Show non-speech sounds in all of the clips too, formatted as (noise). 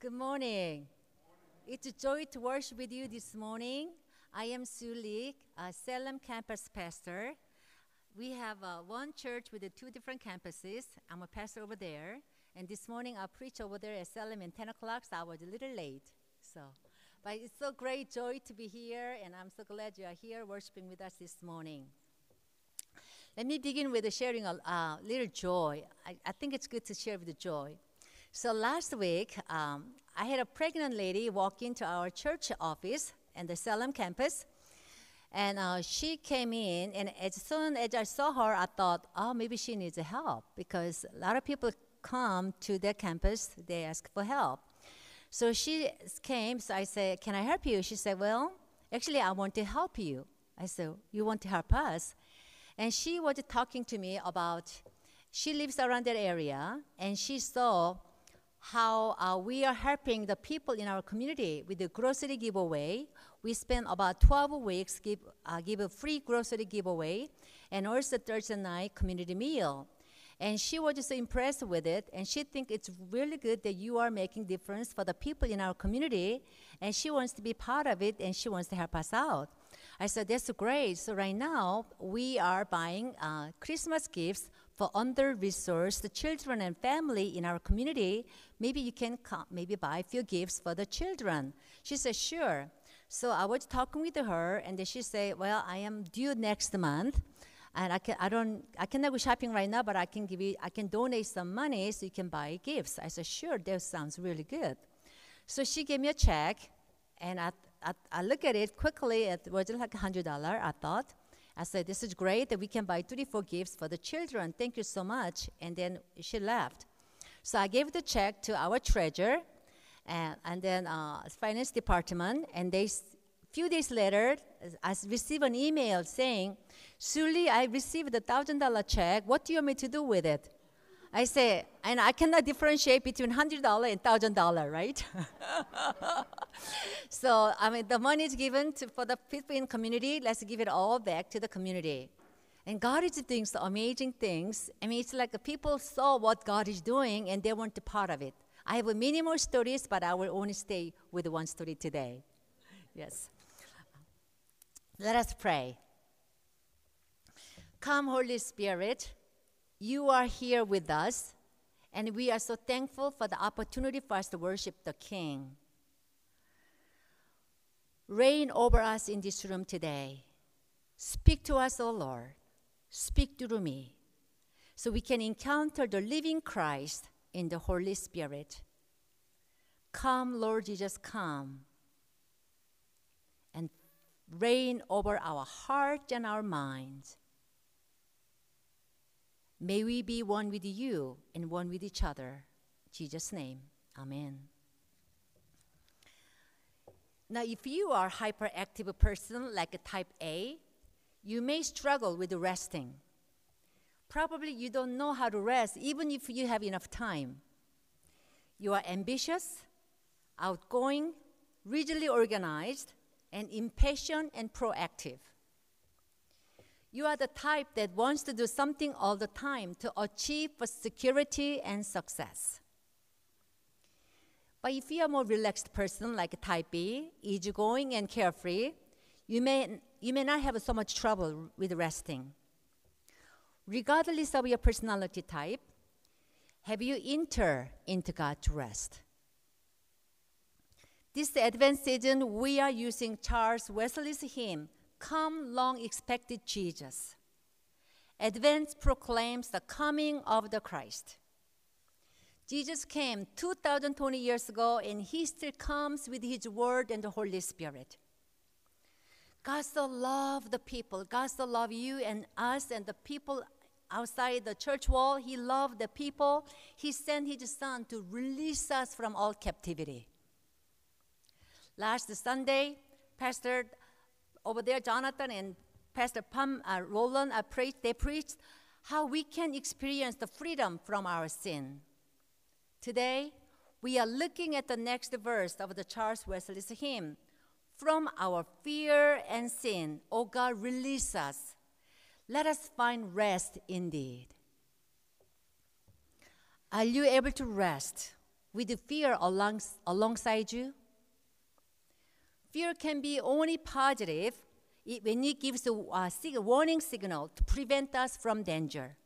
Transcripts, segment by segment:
Good morning. It's a joy to worship with you this morning. I am Sue Lee, a Salem campus pastor. We have uh, one church with the two different campuses. I'm a pastor over there. And this morning I preached over there at Salem at 10 o'clock, so I was a little late. So, but it's so great joy to be here, and I'm so glad you are here worshiping with us this morning. Let me begin with sharing a uh, little joy. I, I think it's good to share with the joy. So last week, um, I had a pregnant lady walk into our church office and the Salem campus. And uh, she came in, and as soon as I saw her, I thought, oh, maybe she needs help because a lot of people come to the campus, they ask for help. So she came, so I said, Can I help you? She said, Well, actually, I want to help you. I said, You want to help us? And she was talking to me about, she lives around that area, and she saw how uh, we are helping the people in our community with the grocery giveaway. We spent about 12 weeks give, uh, give a free grocery giveaway and also Thursday night community meal. And she was just impressed with it, and she thinks it's really good that you are making difference for the people in our community, and she wants to be part of it, and she wants to help us out. I said, that's great. So right now, we are buying uh, Christmas gifts for under-resourced children and family in our community. Maybe you can come, maybe buy a few gifts for the children. She said, sure. So I was talking with her, and then she said, well, I am due next month and I can I don't I cannot go shopping right now, but I can give you I can donate some money so you can buy gifts. I said, sure, that sounds really good. So she gave me a check, and I I, I look at it quickly. It was like hundred dollar. I thought. I said, this is great that we can buy 34 gifts for the children. Thank you so much. And then she left. So I gave the check to our treasurer and, and then uh, finance department, and they few days later, I received an email saying, Sully, I received a thousand dollar check. What do you want me to do with it? I say, and I cannot differentiate between hundred dollar and thousand dollar, right? (laughs) so I mean, the money is given to, for the people in community. Let's give it all back to the community. And God is doing some amazing things. I mean, it's like people saw what God is doing and they want to part of it. I have many more stories, but I will only stay with one story today. Yes. Let us pray. Come, Holy Spirit, you are here with us, and we are so thankful for the opportunity for us to worship the King. Reign over us in this room today. Speak to us, O Lord. Speak through me, so we can encounter the living Christ in the Holy Spirit. Come, Lord Jesus, come and reign over our heart and our minds. May we be one with you and one with each other. In Jesus' name, Amen. Now, if you are a hyperactive person like a type A, you may struggle with resting. Probably you don't know how to rest even if you have enough time. You are ambitious, outgoing, rigidly organized, and impatient and proactive. You are the type that wants to do something all the time to achieve for security and success. But if you are a more relaxed person like type B, easygoing and carefree, you may, you may not have so much trouble with resting. Regardless of your personality type, have you entered into God's rest? This Advent season, we are using Charles Wesley's hymn, Come Long Expected Jesus. Advent proclaims the coming of the Christ. Jesus came 2,020 years ago, and he still comes with his word and the Holy Spirit. God so loved the people. God so loved you and us and the people outside the church wall. He loved the people. He sent his son to release us from all captivity. Last Sunday, Pastor over there, Jonathan and Pastor Pam uh, Roland uh, preached, they preached how we can experience the freedom from our sin. Today, we are looking at the next verse of the Charles Wesley's hymn. From our fear and sin, O God, release us. Let us find rest indeed. Are you able to rest with the fear alongs- alongside you? Fear can be only positive it, when it gives a, a warning signal to prevent us from danger.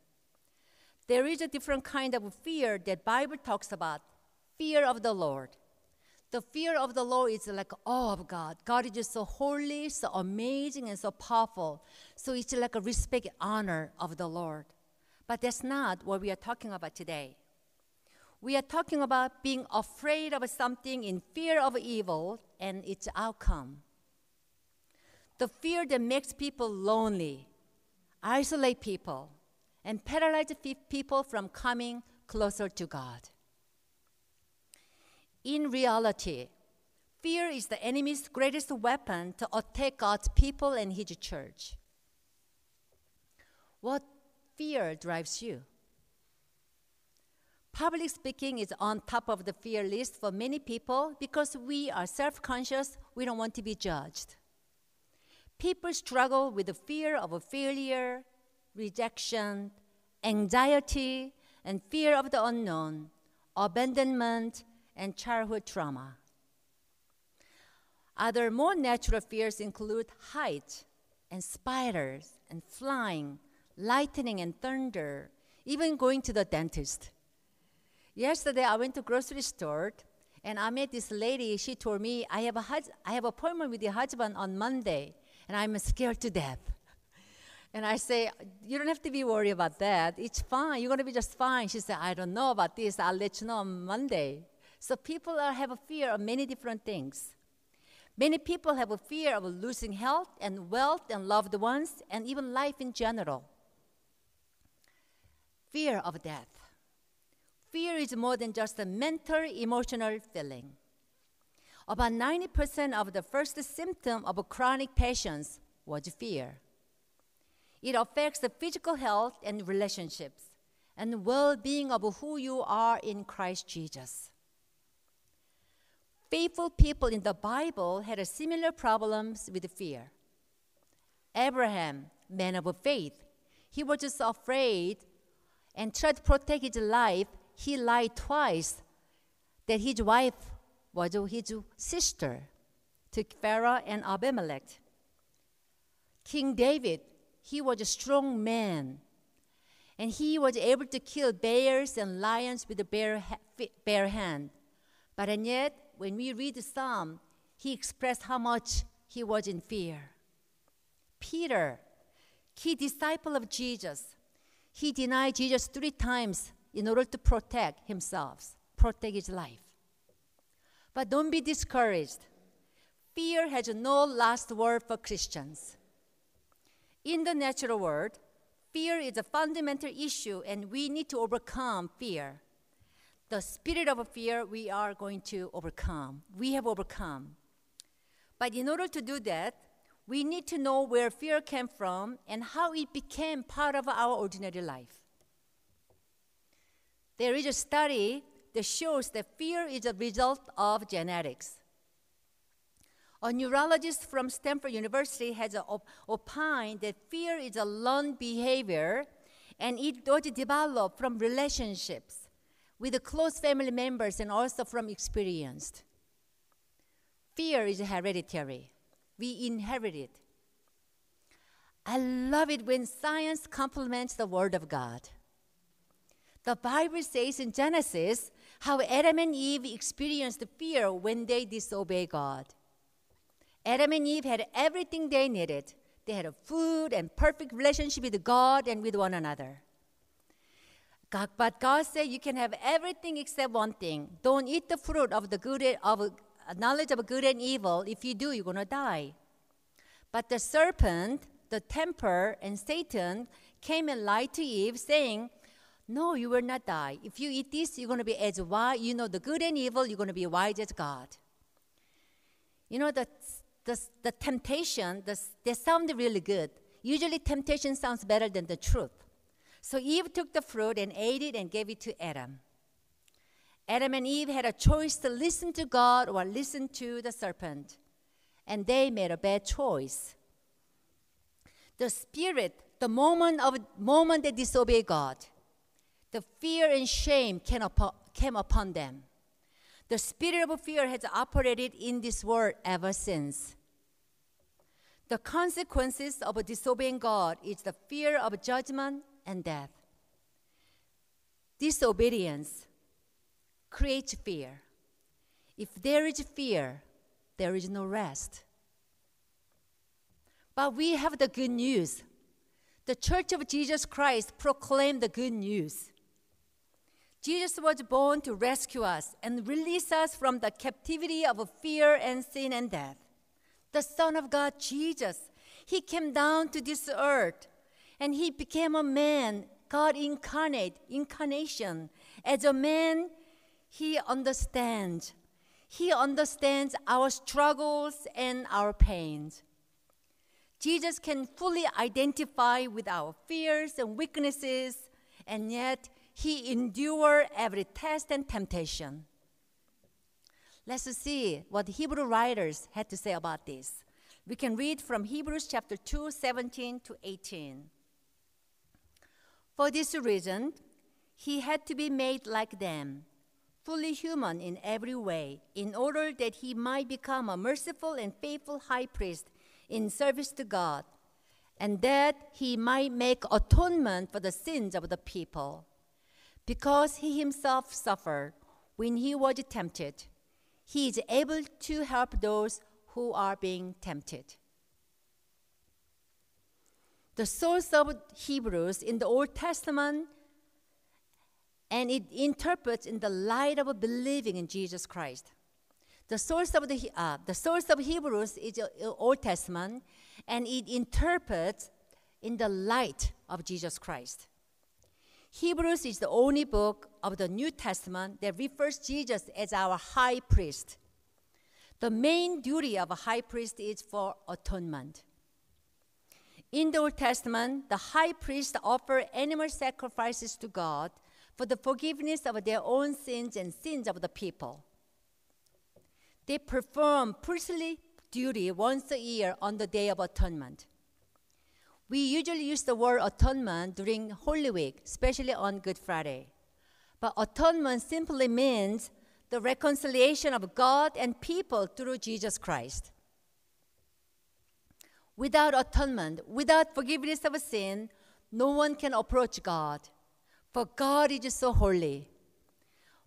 There is a different kind of fear that Bible talks about, fear of the Lord. The fear of the Lord is like awe of God. God is just so holy, so amazing, and so powerful. So it's like a respect, honor of the Lord. But that's not what we are talking about today. We are talking about being afraid of something in fear of evil and its outcome. The fear that makes people lonely, isolate people, and paralyze people from coming closer to God. In reality, fear is the enemy's greatest weapon to attack God's people and his church. What fear drives you? Public speaking is on top of the fear list for many people because we are self conscious, we don't want to be judged. People struggle with the fear of failure, rejection, anxiety, and fear of the unknown, abandonment, and childhood trauma. Other more natural fears include height, and spiders, and flying, lightning, and thunder, even going to the dentist. Yesterday, I went to grocery store, and I met this lady. She told me, I have a hus- I have appointment with your husband on Monday, and I'm scared to death. And I say, You don't have to be worried about that. It's fine. You're going to be just fine. She said, I don't know about this. I'll let you know on Monday. So people are, have a fear of many different things. Many people have a fear of losing health and wealth and loved ones and even life in general. Fear of death. Fear is more than just a mental, emotional feeling. About 90% of the first symptom of chronic patients was fear. It affects the physical health and relationships and well being of who you are in Christ Jesus. Faithful people in the Bible had similar problems with fear. Abraham, man of faith, he was just afraid and tried to protect his life. He lied twice that his wife was his sister to Pharaoh and Abimelech. King David, he was a strong man, and he was able to kill bears and lions with a bare, bare hand. But and yet, when we read the psalm, he expressed how much he was in fear. Peter, key disciple of Jesus, he denied Jesus three times in order to protect himself, protect his life. But don't be discouraged. Fear has no last word for Christians. In the natural world, fear is a fundamental issue, and we need to overcome fear. The spirit of fear we are going to overcome. We have overcome. But in order to do that, we need to know where fear came from and how it became part of our ordinary life. There is a study that shows that fear is a result of genetics. A neurologist from Stanford University has op- opined that fear is a learned behavior and it was developed from relationships with close family members and also from experience. Fear is hereditary. We inherit it. I love it when science complements the Word of God. The Bible says in Genesis how Adam and Eve experienced fear when they disobeyed God. Adam and Eve had everything they needed. They had a food and perfect relationship with God and with one another. God, but God said you can have everything except one thing. Don't eat the fruit of the good of uh, knowledge of good and evil. If you do, you're gonna die. But the serpent, the tempter, and Satan came and lied to Eve, saying, "No, you will not die. If you eat this, you're gonna be as wise. You know the good and evil. You're gonna be wise as God." You know the the, the temptation, the, they sound really good. Usually, temptation sounds better than the truth. So Eve took the fruit and ate it and gave it to Adam. Adam and Eve had a choice to listen to God or listen to the serpent, and they made a bad choice. The spirit, the moment of moment they disobeyed God, the fear and shame came upon, came upon them. The spirit of fear has operated in this world ever since. The consequences of disobeying God is the fear of judgment and death. Disobedience creates fear. If there is fear, there is no rest. But we have the good news. The Church of Jesus Christ proclaimed the good news. Jesus was born to rescue us and release us from the captivity of fear and sin and death. The Son of God, Jesus, He came down to this earth and He became a man, God incarnate, incarnation. As a man, He understands. He understands our struggles and our pains. Jesus can fully identify with our fears and weaknesses, and yet he endured every test and temptation. Let's see what Hebrew writers had to say about this. We can read from Hebrews chapter 2, 17 to 18. For this reason, he had to be made like them, fully human in every way, in order that he might become a merciful and faithful high priest in service to God, and that he might make atonement for the sins of the people. Because he himself suffered when he was tempted, he is able to help those who are being tempted. The source of Hebrews in the Old Testament and it interprets in the light of believing in Jesus Christ. The source of the, uh, the source of Hebrews is the Old Testament, and it interprets in the light of Jesus Christ. Hebrews is the only book of the New Testament that refers Jesus as our high priest. The main duty of a high priest is for atonement. In the Old Testament, the high priest offered animal sacrifices to God for the forgiveness of their own sins and sins of the people. They perform priestly duty once a year on the Day of Atonement. We usually use the word atonement during Holy Week, especially on Good Friday. But atonement simply means the reconciliation of God and people through Jesus Christ. Without atonement, without forgiveness of sin, no one can approach God, for God is so holy.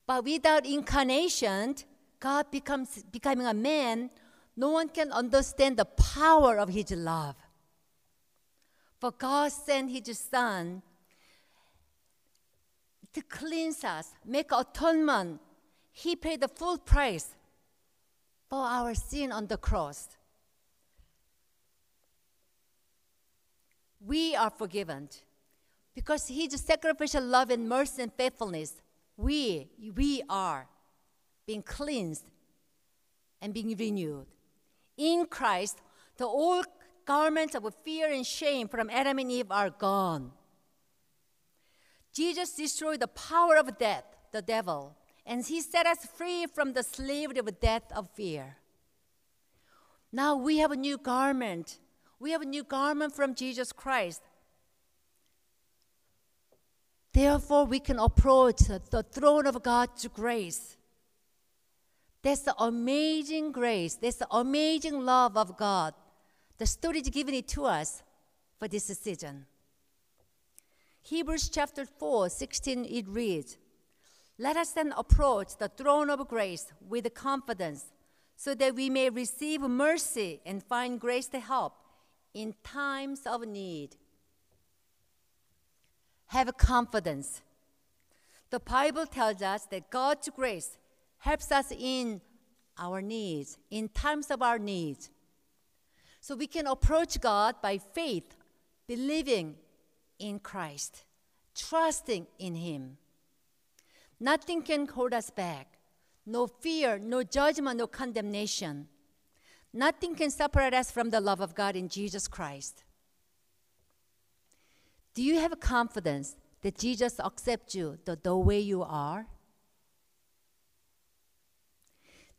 But without incarnation, God becomes becoming a man, no one can understand the power of his love. For God sent his son to cleanse us, make atonement. He paid the full price for our sin on the cross. We are forgiven because his sacrificial love and mercy and faithfulness. We, we are being cleansed and being renewed. In Christ, the old garments of fear and shame from Adam and Eve are gone. Jesus destroyed the power of death, the devil, and he set us free from the slavery of death of fear. Now we have a new garment. We have a new garment from Jesus Christ. Therefore, we can approach the throne of God's grace that's the amazing grace. That's the amazing love of God. The story is given it to us for this season. Hebrews chapter 4, 16, it reads, Let us then approach the throne of grace with confidence, so that we may receive mercy and find grace to help in times of need. Have confidence. The Bible tells us that God's grace helps us in our needs, in times of our needs. So we can approach God by faith, believing in Christ, trusting in Him. Nothing can hold us back. No fear, no judgment, no condemnation. Nothing can separate us from the love of God in Jesus Christ. Do you have confidence that Jesus accepts you the, the way you are?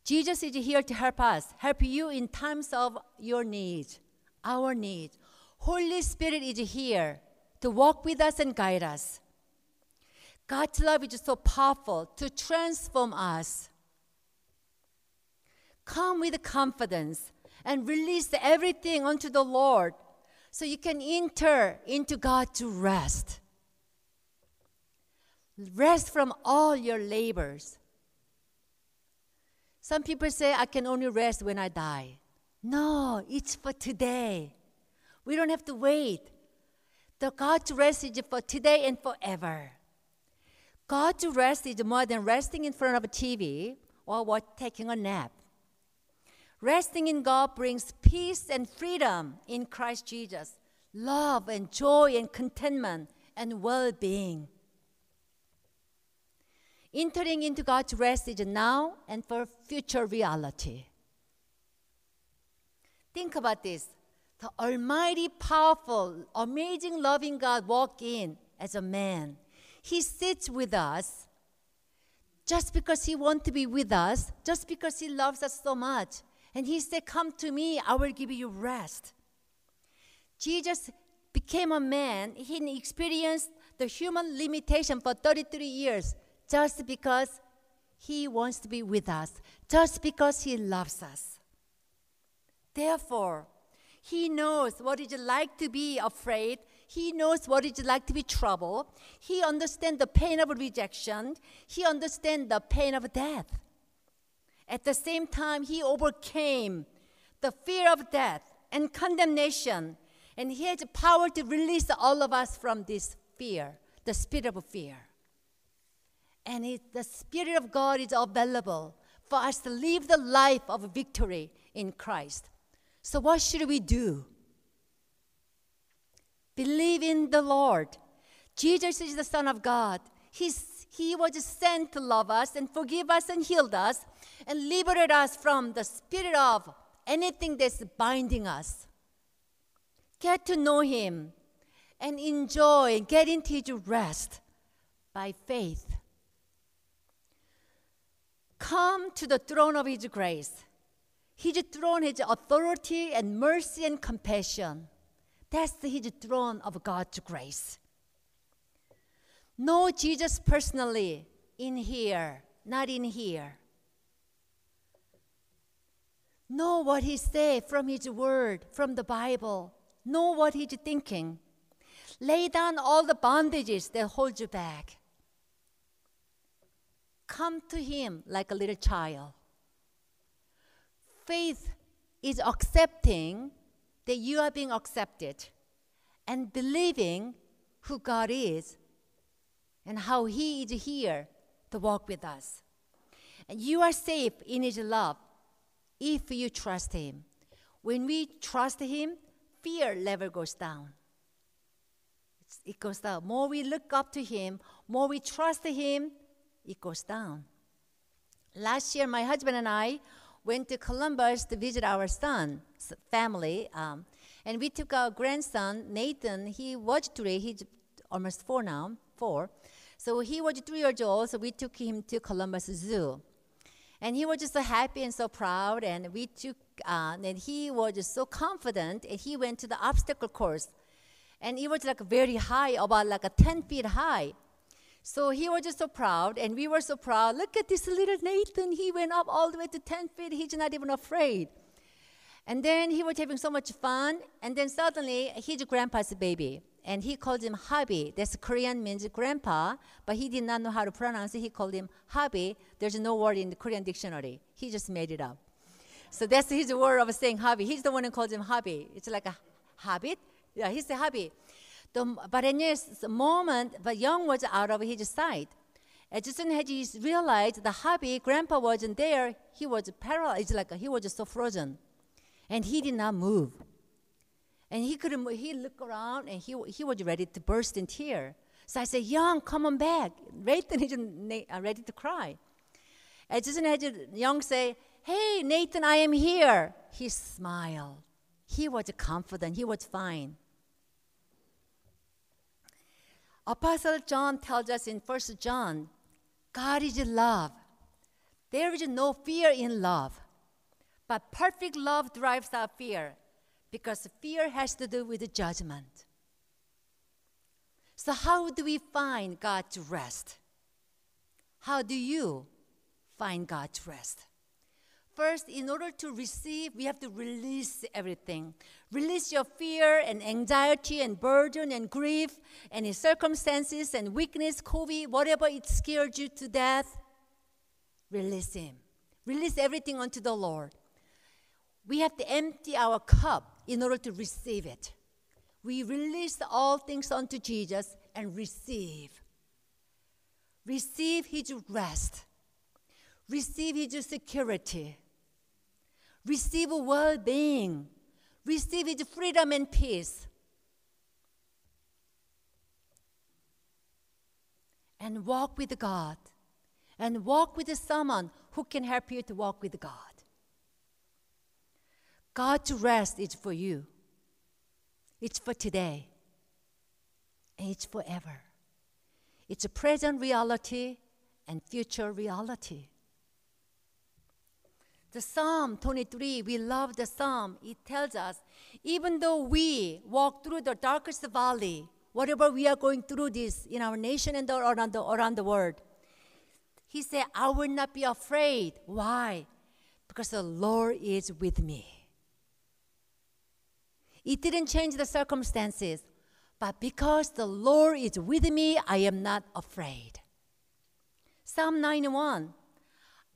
Jesus is here to help us, help you in times of your needs, our needs. Holy Spirit is here to walk with us and guide us. God's love is so powerful to transform us. Come with confidence and release everything unto the Lord so you can enter into God to rest. Rest from all your labors. Some people say, I can only rest when I die. No, it's for today. We don't have to wait. The God's rest is for today and forever. God's rest is more than resting in front of a TV or taking a nap. Resting in God brings peace and freedom in Christ Jesus, love and joy and contentment and well being. Entering into God's rest is now and for future reality. Think about this. The almighty, powerful, amazing, loving God walked in as a man. He sits with us just because he wants to be with us, just because he loves us so much. And he said, Come to me, I will give you rest. Jesus became a man. He experienced the human limitation for 33 years just because he wants to be with us, just because he loves us. Therefore, he knows what it's like to be afraid. He knows what it's like to be troubled. He understands the pain of rejection. He understands the pain of death. At the same time, he overcame the fear of death and condemnation. And he has the power to release all of us from this fear, the spirit of fear. And it, the Spirit of God is available for us to live the life of victory in Christ. So, what should we do? Believe in the Lord. Jesus is the Son of God. He's, he was sent to love us and forgive us and heal us and liberate us from the spirit of anything that's binding us. Get to know Him and enjoy, get into His rest by faith. Come to the throne of His grace. His throne has authority and mercy and compassion. That's His throne of God's grace. Know Jesus personally in here, not in here. Know what He said from His Word, from the Bible. Know what He's thinking. Lay down all the bondages that hold you back. Come to Him like a little child. Faith is accepting that you are being accepted and believing who God is and how He is here to walk with us. And you are safe in His love if you trust Him. When we trust Him, fear level goes down. It goes down. More we look up to Him, more we trust Him, it goes down. Last year, my husband and I went to Columbus to visit our son's family, um, and we took our grandson Nathan. He was three; he's almost four now, four. So he was three years old. So we took him to Columbus Zoo, and he was just so happy and so proud. And we took, uh, and he was just so confident. And he went to the obstacle course, and it was like very high, about like a ten feet high. So he was just so proud, and we were so proud. Look at this little Nathan. He went up all the way to 10 feet. He's not even afraid. And then he was having so much fun, and then suddenly he's grandpa's baby, and he called him Hobby. That's Korean means grandpa, but he did not know how to pronounce it. He called him Hobby. There's no word in the Korean dictionary. He just made it up. So that's his word of saying hobby. He's the one who calls him hobby. It's like a habit. Yeah, he's a hobby. The, but in this moment, the young was out of his sight. As soon as he realized the hobby, grandpa wasn't there, he was paralyzed, like he was so frozen. And he did not move. And he couldn't move. He looked around and he, he was ready to burst in tears. So I said, Young, come on back. (laughs) Nathan is uh, ready to cry. As soon as Young say, Hey, Nathan, I am here. He smiled. He was confident. He was fine. Apostle John tells us in 1 John, God is love. There is no fear in love. But perfect love drives out fear because fear has to do with judgment. So, how do we find God's rest? How do you find God's rest? First, in order to receive, we have to release everything. Release your fear and anxiety and burden and grief, any circumstances and weakness, COVID, whatever it scared you to death. Release Him. Release everything unto the Lord. We have to empty our cup in order to receive it. We release all things unto Jesus and receive. Receive His rest. Receive His security. Receive well being. Receive His freedom and peace. And walk with God. And walk with someone who can help you to walk with God. God's rest is for you. It's for today. And it's forever. It's a present reality and future reality. The Psalm 23, we love the Psalm. It tells us, even though we walk through the darkest valley, whatever we are going through this in our nation and around the, around the world, he said, I will not be afraid. Why? Because the Lord is with me. It didn't change the circumstances, but because the Lord is with me, I am not afraid. Psalm 91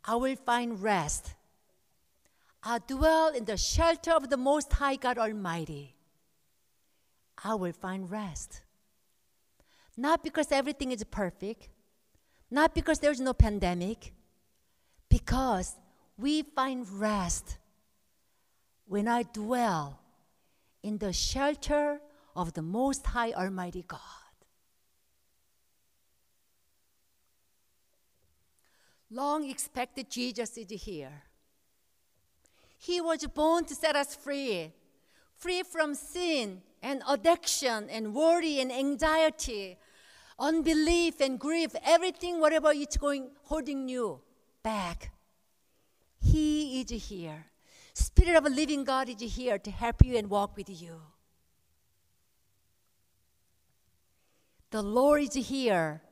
I will find rest. I dwell in the shelter of the Most High God Almighty. I will find rest. Not because everything is perfect, not because there's no pandemic, because we find rest when I dwell in the shelter of the Most High Almighty God. Long expected Jesus is here. He was born to set us free, free from sin and addiction and worry and anxiety, unbelief and grief, everything, whatever is going, holding you back. He is here. Spirit of a living God is here to help you and walk with you. The Lord is here.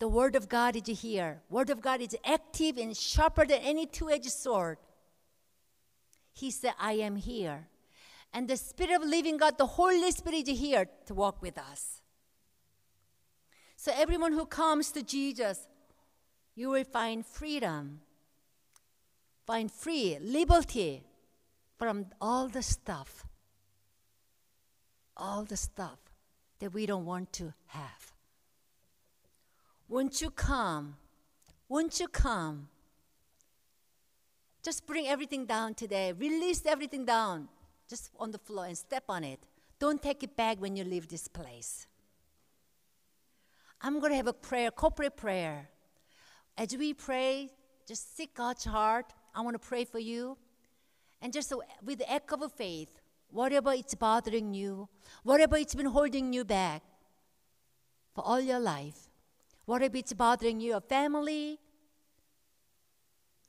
The Word of God is here. Word of God is active and sharper than any two-edged sword. He said, I am here. And the Spirit of living God, the Holy Spirit is here to walk with us. So everyone who comes to Jesus, you will find freedom, find free, liberty from all the stuff, all the stuff that we don't want to have. Won't you come? Won't you come? Just bring everything down today. Release everything down just on the floor and step on it. Don't take it back when you leave this place. I'm going to have a prayer, corporate prayer. As we pray, just seek God's heart. I want to pray for you. And just with the echo of faith, whatever it's bothering you, whatever it's been holding you back for all your life, whatever it's bothering you, your family,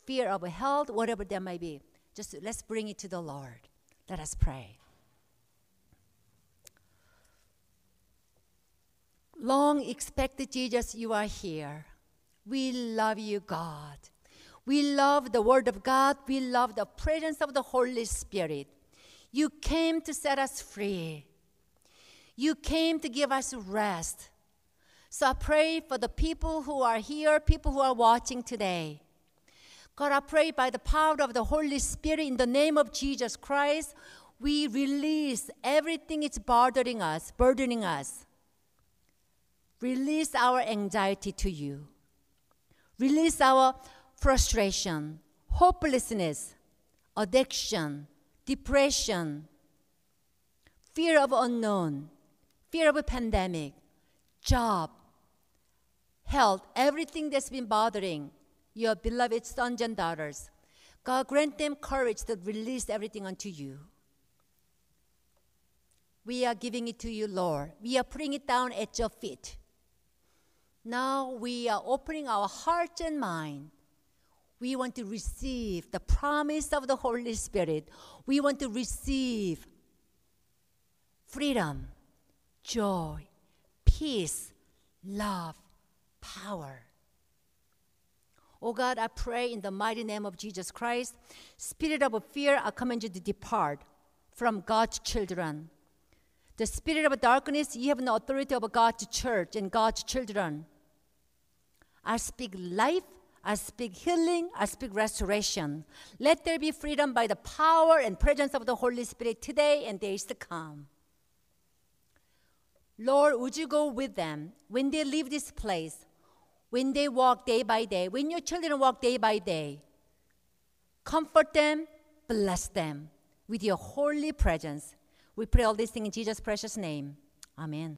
fear of health, whatever that may be, just let's bring it to the Lord. Let us pray. Long expected Jesus, you are here. We love you, God. We love the Word of God. We love the presence of the Holy Spirit. You came to set us free. You came to give us rest. So I pray for the people who are here, people who are watching today. God, I pray by the power of the Holy Spirit in the name of Jesus Christ, we release everything that's bothering us, burdening us. Release our anxiety to you. Release our frustration, hopelessness, addiction, depression, fear of unknown, fear of a pandemic, job, health, everything that's been bothering your beloved sons and daughters. God grant them courage to release everything unto you. We are giving it to you, Lord. We are putting it down at your feet. Now we are opening our heart and mind. We want to receive the promise of the Holy Spirit. We want to receive freedom, joy, peace, love, power. Oh God, I pray in the mighty name of Jesus Christ, spirit of fear, I command you to depart from God's children. The spirit of darkness, you have no authority over God's church and God's children. I speak life, I speak healing, I speak restoration. Let there be freedom by the power and presence of the Holy Spirit today and days to come. Lord, would you go with them when they leave this place, when they walk day by day, when your children walk day by day? Comfort them, bless them with your holy presence. We pray all these things in Jesus' precious name. Amen.